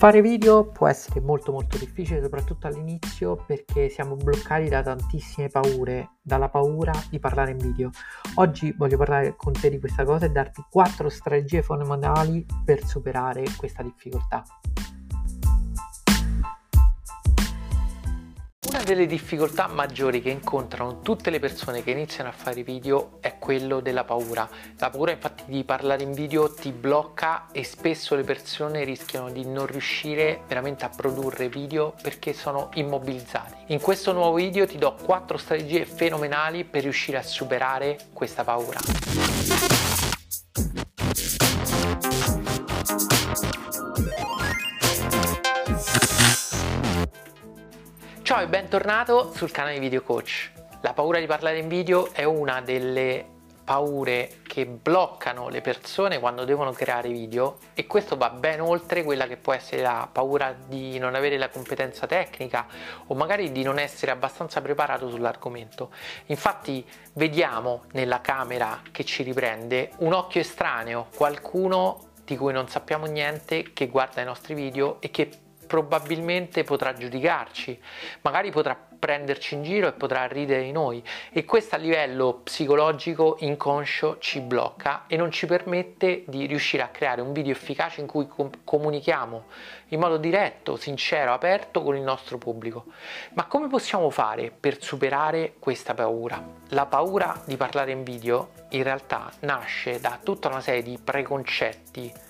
Fare video può essere molto molto difficile, soprattutto all'inizio, perché siamo bloccati da tantissime paure, dalla paura di parlare in video. Oggi voglio parlare con te di questa cosa e darti quattro strategie fondamentali per superare questa difficoltà. Una delle difficoltà maggiori che incontrano tutte le persone che iniziano a fare video è quello della paura. La paura infatti di parlare in video ti blocca e spesso le persone rischiano di non riuscire veramente a produrre video perché sono immobilizzati. In questo nuovo video ti do 4 strategie fenomenali per riuscire a superare questa paura. Ciao e bentornato sul canale Video Coach. La paura di parlare in video è una delle paure che bloccano le persone quando devono creare video e questo va ben oltre quella che può essere la paura di non avere la competenza tecnica o magari di non essere abbastanza preparato sull'argomento. Infatti vediamo nella camera che ci riprende un occhio estraneo, qualcuno di cui non sappiamo niente che guarda i nostri video e che probabilmente potrà giudicarci, magari potrà prenderci in giro e potrà ridere di noi e questo a livello psicologico inconscio ci blocca e non ci permette di riuscire a creare un video efficace in cui com- comunichiamo in modo diretto, sincero, aperto con il nostro pubblico. Ma come possiamo fare per superare questa paura? La paura di parlare in video in realtà nasce da tutta una serie di preconcetti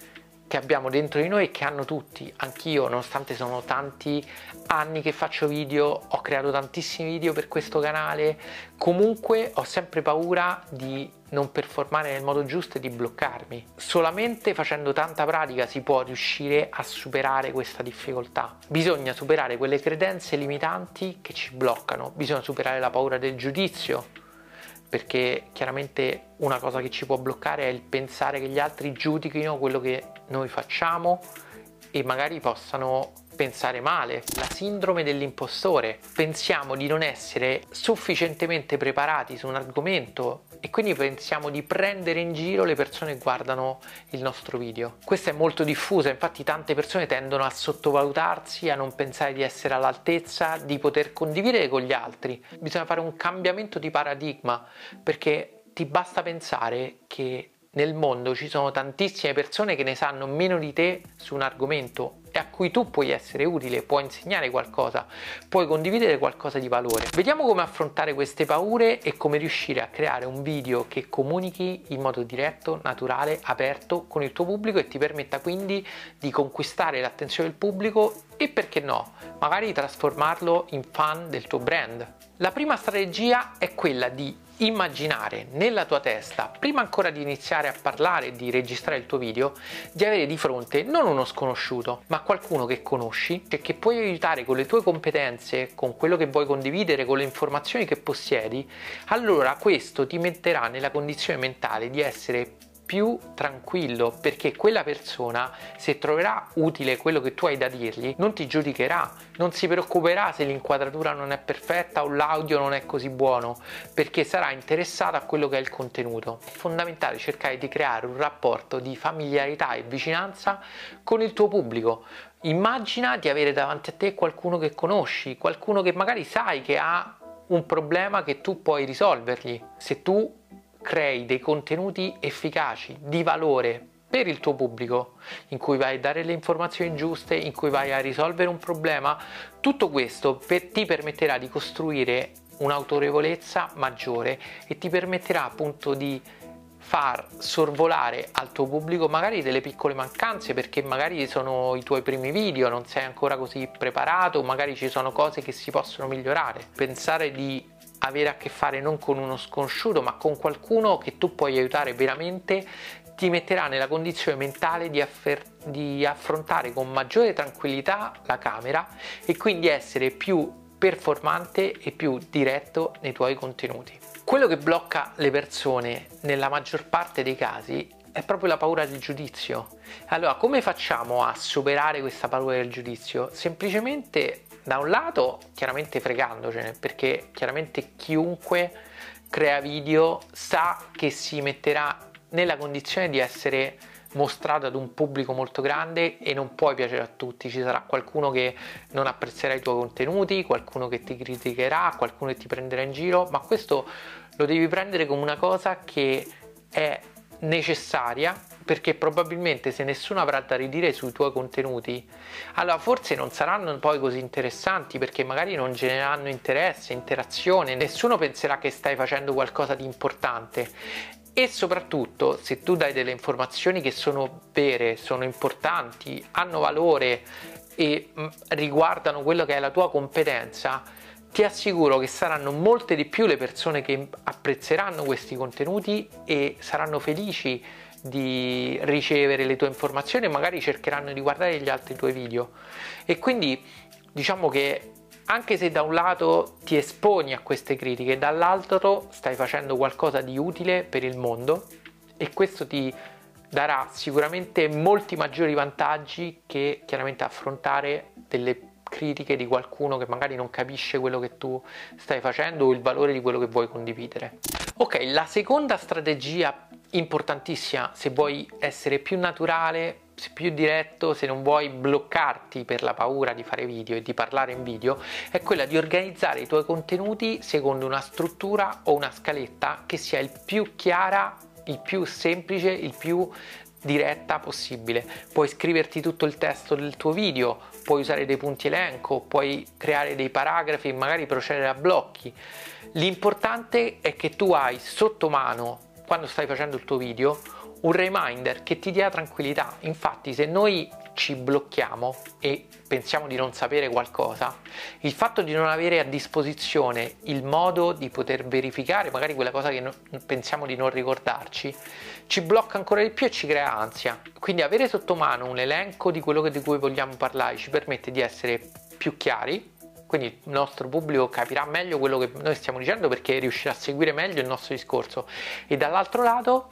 che abbiamo dentro di noi e che hanno tutti. Anch'io, nonostante sono tanti anni che faccio video, ho creato tantissimi video per questo canale, comunque ho sempre paura di non performare nel modo giusto e di bloccarmi. Solamente facendo tanta pratica si può riuscire a superare questa difficoltà. Bisogna superare quelle credenze limitanti che ci bloccano, bisogna superare la paura del giudizio, perché chiaramente una cosa che ci può bloccare è il pensare che gli altri giudichino quello che noi facciamo e magari possano pensare male, la sindrome dell'impostore. Pensiamo di non essere sufficientemente preparati su un argomento e quindi pensiamo di prendere in giro le persone che guardano il nostro video. Questa è molto diffusa, infatti tante persone tendono a sottovalutarsi, a non pensare di essere all'altezza, di poter condividere con gli altri. Bisogna fare un cambiamento di paradigma perché ti basta pensare che nel mondo ci sono tantissime persone che ne sanno meno di te su un argomento e a cui tu puoi essere utile, puoi insegnare qualcosa, puoi condividere qualcosa di valore. Vediamo come affrontare queste paure e come riuscire a creare un video che comunichi in modo diretto, naturale, aperto con il tuo pubblico e ti permetta quindi di conquistare l'attenzione del pubblico e perché no, magari trasformarlo in fan del tuo brand. La prima strategia è quella di immaginare nella tua testa, prima ancora di iniziare a parlare e di registrare il tuo video, di avere di fronte non uno sconosciuto, ma qualcuno che conosci e che puoi aiutare con le tue competenze, con quello che vuoi condividere, con le informazioni che possiedi, allora questo ti metterà nella condizione mentale di essere più tranquillo perché quella persona se troverà utile quello che tu hai da dirgli non ti giudicherà, non si preoccuperà se l'inquadratura non è perfetta o l'audio non è così buono perché sarà interessato a quello che è il contenuto. È fondamentale cercare di creare un rapporto di familiarità e vicinanza con il tuo pubblico. Immagina di avere davanti a te qualcuno che conosci, qualcuno che magari sai che ha un problema che tu puoi risolvergli. Se tu crei dei contenuti efficaci, di valore per il tuo pubblico, in cui vai a dare le informazioni giuste, in cui vai a risolvere un problema, tutto questo per, ti permetterà di costruire un'autorevolezza maggiore e ti permetterà appunto di far sorvolare al tuo pubblico magari delle piccole mancanze perché magari sono i tuoi primi video, non sei ancora così preparato, magari ci sono cose che si possono migliorare. Pensare di avere a che fare non con uno sconosciuto, ma con qualcuno che tu puoi aiutare veramente, ti metterà nella condizione mentale di, affer- di affrontare con maggiore tranquillità la camera e quindi essere più performante e più diretto nei tuoi contenuti. Quello che blocca le persone nella maggior parte dei casi è proprio la paura del giudizio. Allora, come facciamo a superare questa paura del giudizio? Semplicemente da un lato chiaramente fregandocene perché chiaramente chiunque crea video sa che si metterà nella condizione di essere mostrato ad un pubblico molto grande e non puoi piacere a tutti, ci sarà qualcuno che non apprezzerà i tuoi contenuti, qualcuno che ti criticherà, qualcuno che ti prenderà in giro, ma questo lo devi prendere come una cosa che è necessaria perché probabilmente se nessuno avrà da ridire sui tuoi contenuti, allora forse non saranno poi così interessanti perché magari non genereranno interesse, interazione, nessuno penserà che stai facendo qualcosa di importante. E soprattutto se tu dai delle informazioni che sono vere, sono importanti, hanno valore e mm, riguardano quello che è la tua competenza, ti assicuro che saranno molte di più le persone che apprezzeranno questi contenuti e saranno felici di ricevere le tue informazioni e magari cercheranno di guardare gli altri tuoi video. E quindi diciamo che anche se da un lato ti esponi a queste critiche, dall'altro stai facendo qualcosa di utile per il mondo e questo ti darà sicuramente molti maggiori vantaggi che chiaramente affrontare delle critiche di qualcuno che magari non capisce quello che tu stai facendo o il valore di quello che vuoi condividere. Ok, la seconda strategia importantissima se vuoi essere più naturale, più diretto, se non vuoi bloccarti per la paura di fare video e di parlare in video, è quella di organizzare i tuoi contenuti secondo una struttura o una scaletta che sia il più chiara, il più semplice, il più diretta possibile. Puoi scriverti tutto il testo del tuo video, puoi usare dei punti elenco, puoi creare dei paragrafi, magari procedere a blocchi. L'importante è che tu hai sotto mano, quando stai facendo il tuo video, un reminder che ti dia tranquillità. Infatti, se noi ci blocchiamo e pensiamo di non sapere qualcosa, il fatto di non avere a disposizione il modo di poter verificare magari quella cosa che pensiamo di non ricordarci, ci blocca ancora di più e ci crea ansia. Quindi avere sotto mano un elenco di quello di cui vogliamo parlare ci permette di essere più chiari, quindi il nostro pubblico capirà meglio quello che noi stiamo dicendo perché riuscirà a seguire meglio il nostro discorso e dall'altro lato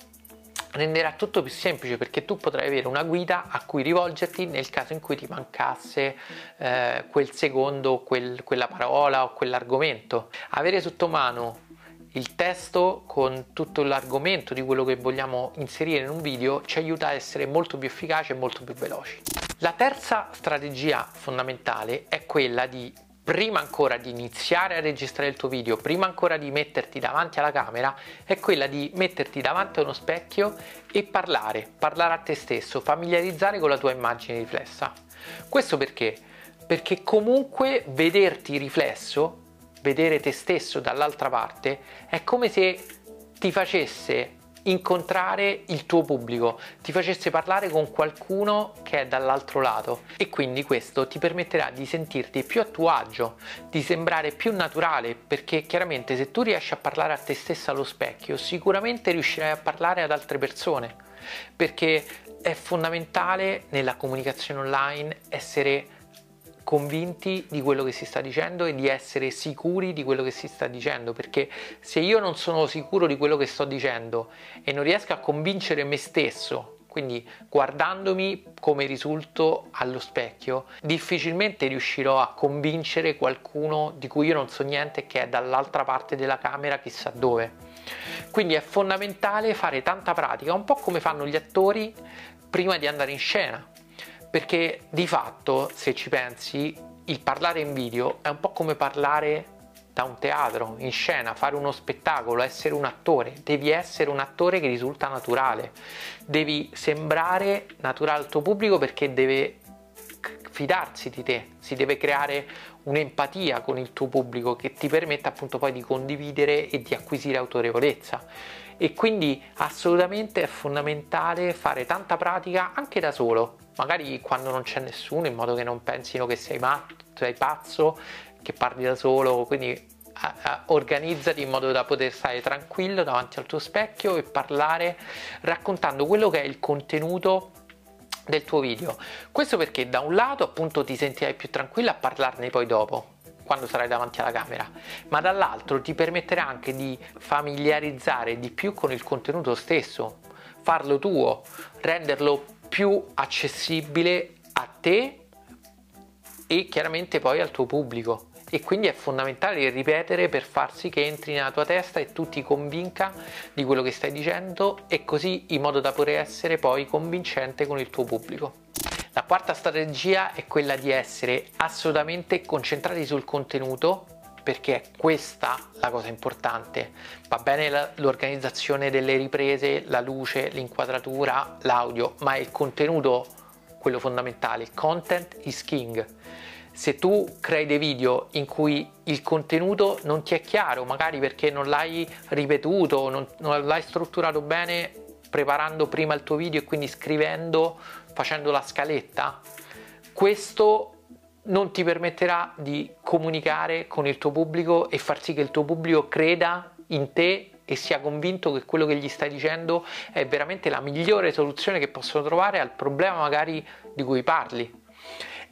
renderà tutto più semplice perché tu potrai avere una guida a cui rivolgerti nel caso in cui ti mancasse eh, quel secondo, quel, quella parola o quell'argomento. Avere sotto mano il testo con tutto l'argomento di quello che vogliamo inserire in un video ci aiuta a essere molto più efficaci e molto più veloci. La terza strategia fondamentale è quella di prima ancora di iniziare a registrare il tuo video, prima ancora di metterti davanti alla camera, è quella di metterti davanti a uno specchio e parlare, parlare a te stesso, familiarizzare con la tua immagine riflessa. Questo perché? Perché comunque vederti riflesso, vedere te stesso dall'altra parte, è come se ti facesse incontrare il tuo pubblico, ti facesse parlare con qualcuno che è dall'altro lato e quindi questo ti permetterà di sentirti più a tuo agio, di sembrare più naturale perché chiaramente se tu riesci a parlare a te stessa allo specchio sicuramente riuscirai a parlare ad altre persone perché è fondamentale nella comunicazione online essere convinti di quello che si sta dicendo e di essere sicuri di quello che si sta dicendo perché se io non sono sicuro di quello che sto dicendo e non riesco a convincere me stesso quindi guardandomi come risulto allo specchio difficilmente riuscirò a convincere qualcuno di cui io non so niente che è dall'altra parte della camera chissà dove. Quindi è fondamentale fare tanta pratica un po' come fanno gli attori prima di andare in scena perché di fatto se ci pensi il parlare in video è un po' come parlare da un teatro, in scena, fare uno spettacolo, essere un attore, devi essere un attore che risulta naturale, devi sembrare naturale al tuo pubblico perché deve fidarsi di te, si deve creare un'empatia con il tuo pubblico che ti permetta appunto poi di condividere e di acquisire autorevolezza. E quindi assolutamente è fondamentale fare tanta pratica anche da solo magari quando non c'è nessuno in modo che non pensino che sei matto, sei pazzo, che parli da solo, quindi organizzati in modo da poter stare tranquillo davanti al tuo specchio e parlare raccontando quello che è il contenuto del tuo video. Questo perché da un lato appunto ti sentirai più tranquillo a parlarne poi dopo, quando sarai davanti alla camera, ma dall'altro ti permetterà anche di familiarizzare di più con il contenuto stesso, farlo tuo, renderlo più accessibile a te e chiaramente poi al tuo pubblico e quindi è fondamentale ripetere per far sì che entri nella tua testa e tu ti convinca di quello che stai dicendo e così in modo da poter essere poi convincente con il tuo pubblico. La quarta strategia è quella di essere assolutamente concentrati sul contenuto perché è questa la cosa importante. Va bene l'organizzazione delle riprese, la luce, l'inquadratura, l'audio, ma è il contenuto quello fondamentale. Il content is king. Se tu crei dei video in cui il contenuto non ti è chiaro, magari perché non l'hai ripetuto, non, non l'hai strutturato bene preparando prima il tuo video e quindi scrivendo, facendo la scaletta, questo non ti permetterà di comunicare con il tuo pubblico e far sì che il tuo pubblico creda in te e sia convinto che quello che gli stai dicendo è veramente la migliore soluzione che possono trovare al problema magari di cui parli.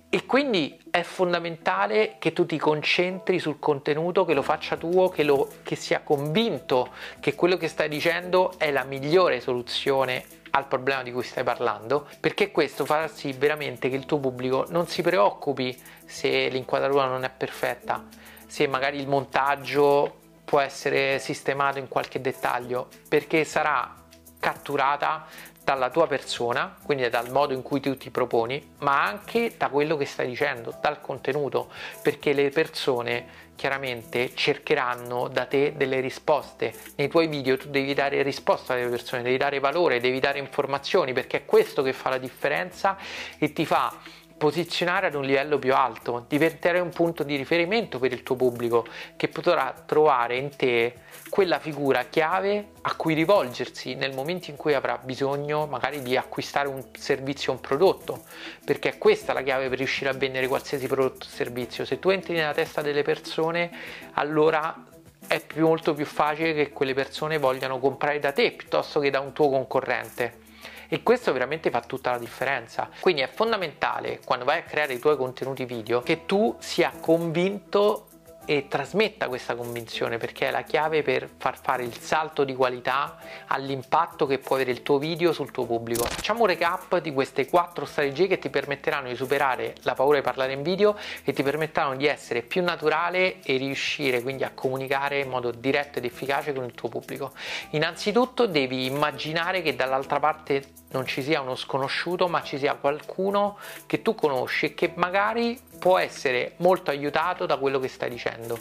E quindi è fondamentale che tu ti concentri sul contenuto, che lo faccia tuo, che, lo, che sia convinto che quello che stai dicendo è la migliore soluzione al problema di cui stai parlando, perché questo farà sì veramente che il tuo pubblico non si preoccupi se l'inquadratura non è perfetta, se magari il montaggio può essere sistemato in qualche dettaglio, perché sarà catturata dalla tua persona, quindi dal modo in cui tu ti proponi, ma anche da quello che stai dicendo, dal contenuto, perché le persone chiaramente cercheranno da te delle risposte. Nei tuoi video tu devi dare risposta alle persone, devi dare valore, devi dare informazioni, perché è questo che fa la differenza e ti fa posizionare ad un livello più alto, diventare un punto di riferimento per il tuo pubblico che potrà trovare in te quella figura chiave a cui rivolgersi nel momento in cui avrà bisogno magari di acquistare un servizio o un prodotto, perché è questa la chiave per riuscire a vendere qualsiasi prodotto o servizio. Se tu entri nella testa delle persone, allora è molto più facile che quelle persone vogliano comprare da te piuttosto che da un tuo concorrente e questo veramente fa tutta la differenza. Quindi è fondamentale quando vai a creare i tuoi contenuti video che tu sia convinto e trasmetta questa convinzione perché è la chiave per far fare il salto di qualità all'impatto che può avere il tuo video sul tuo pubblico. Facciamo un recap di queste quattro strategie che ti permetteranno di superare la paura di parlare in video e ti permetteranno di essere più naturale e riuscire quindi a comunicare in modo diretto ed efficace con il tuo pubblico. Innanzitutto devi immaginare che dall'altra parte non ci sia uno sconosciuto ma ci sia qualcuno che tu conosci e che magari può essere molto aiutato da quello che stai dicendo.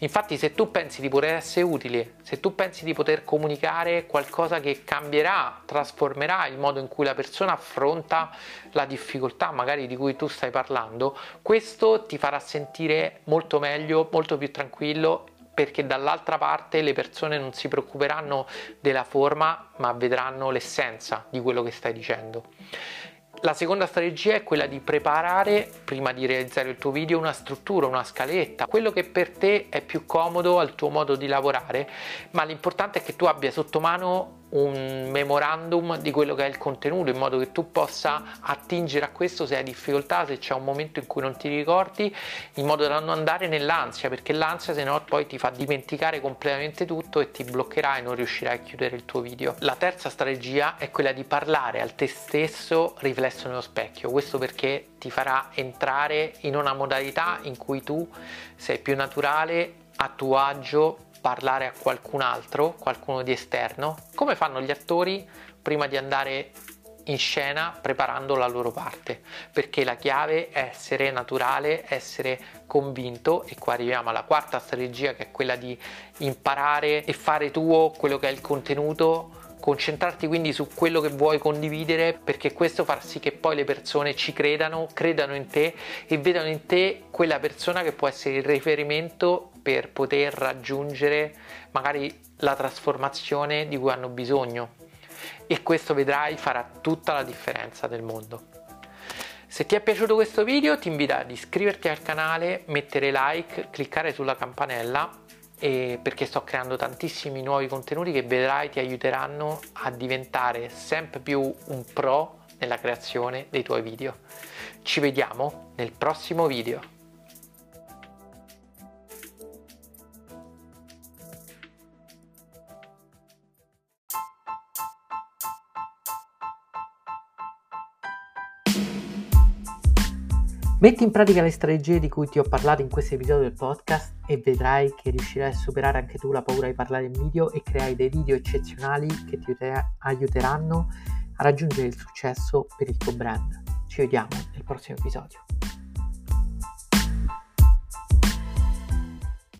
Infatti se tu pensi di poter essere utile, se tu pensi di poter comunicare qualcosa che cambierà, trasformerà il modo in cui la persona affronta la difficoltà magari di cui tu stai parlando, questo ti farà sentire molto meglio, molto più tranquillo perché dall'altra parte le persone non si preoccuperanno della forma ma vedranno l'essenza di quello che stai dicendo. La seconda strategia è quella di preparare, prima di realizzare il tuo video, una struttura, una scaletta, quello che per te è più comodo al tuo modo di lavorare, ma l'importante è che tu abbia sotto mano un memorandum di quello che è il contenuto in modo che tu possa attingere a questo se hai difficoltà, se c'è un momento in cui non ti ricordi, in modo da non andare nell'ansia, perché l'ansia se no poi ti fa dimenticare completamente tutto e ti bloccherà e non riuscirai a chiudere il tuo video. La terza strategia è quella di parlare al te stesso riflesso nello specchio, questo perché ti farà entrare in una modalità in cui tu sei più naturale, a tuo agio parlare a qualcun altro, qualcuno di esterno, come fanno gli attori prima di andare in scena preparando la loro parte, perché la chiave è essere naturale, essere convinto e qua arriviamo alla quarta strategia che è quella di imparare e fare tuo quello che è il contenuto concentrarti quindi su quello che vuoi condividere perché questo farà sì che poi le persone ci credano, credano in te e vedano in te quella persona che può essere il riferimento per poter raggiungere magari la trasformazione di cui hanno bisogno e questo vedrai farà tutta la differenza del mondo. Se ti è piaciuto questo video ti invito ad iscriverti al canale, mettere like, cliccare sulla campanella perché sto creando tantissimi nuovi contenuti che vedrai ti aiuteranno a diventare sempre più un pro nella creazione dei tuoi video. Ci vediamo nel prossimo video. Metti in pratica le strategie di cui ti ho parlato in questo episodio del podcast e vedrai che riuscirai a superare anche tu la paura di parlare in video e creare dei video eccezionali che ti aiuteranno a raggiungere il successo per il tuo brand. Ci vediamo nel prossimo episodio.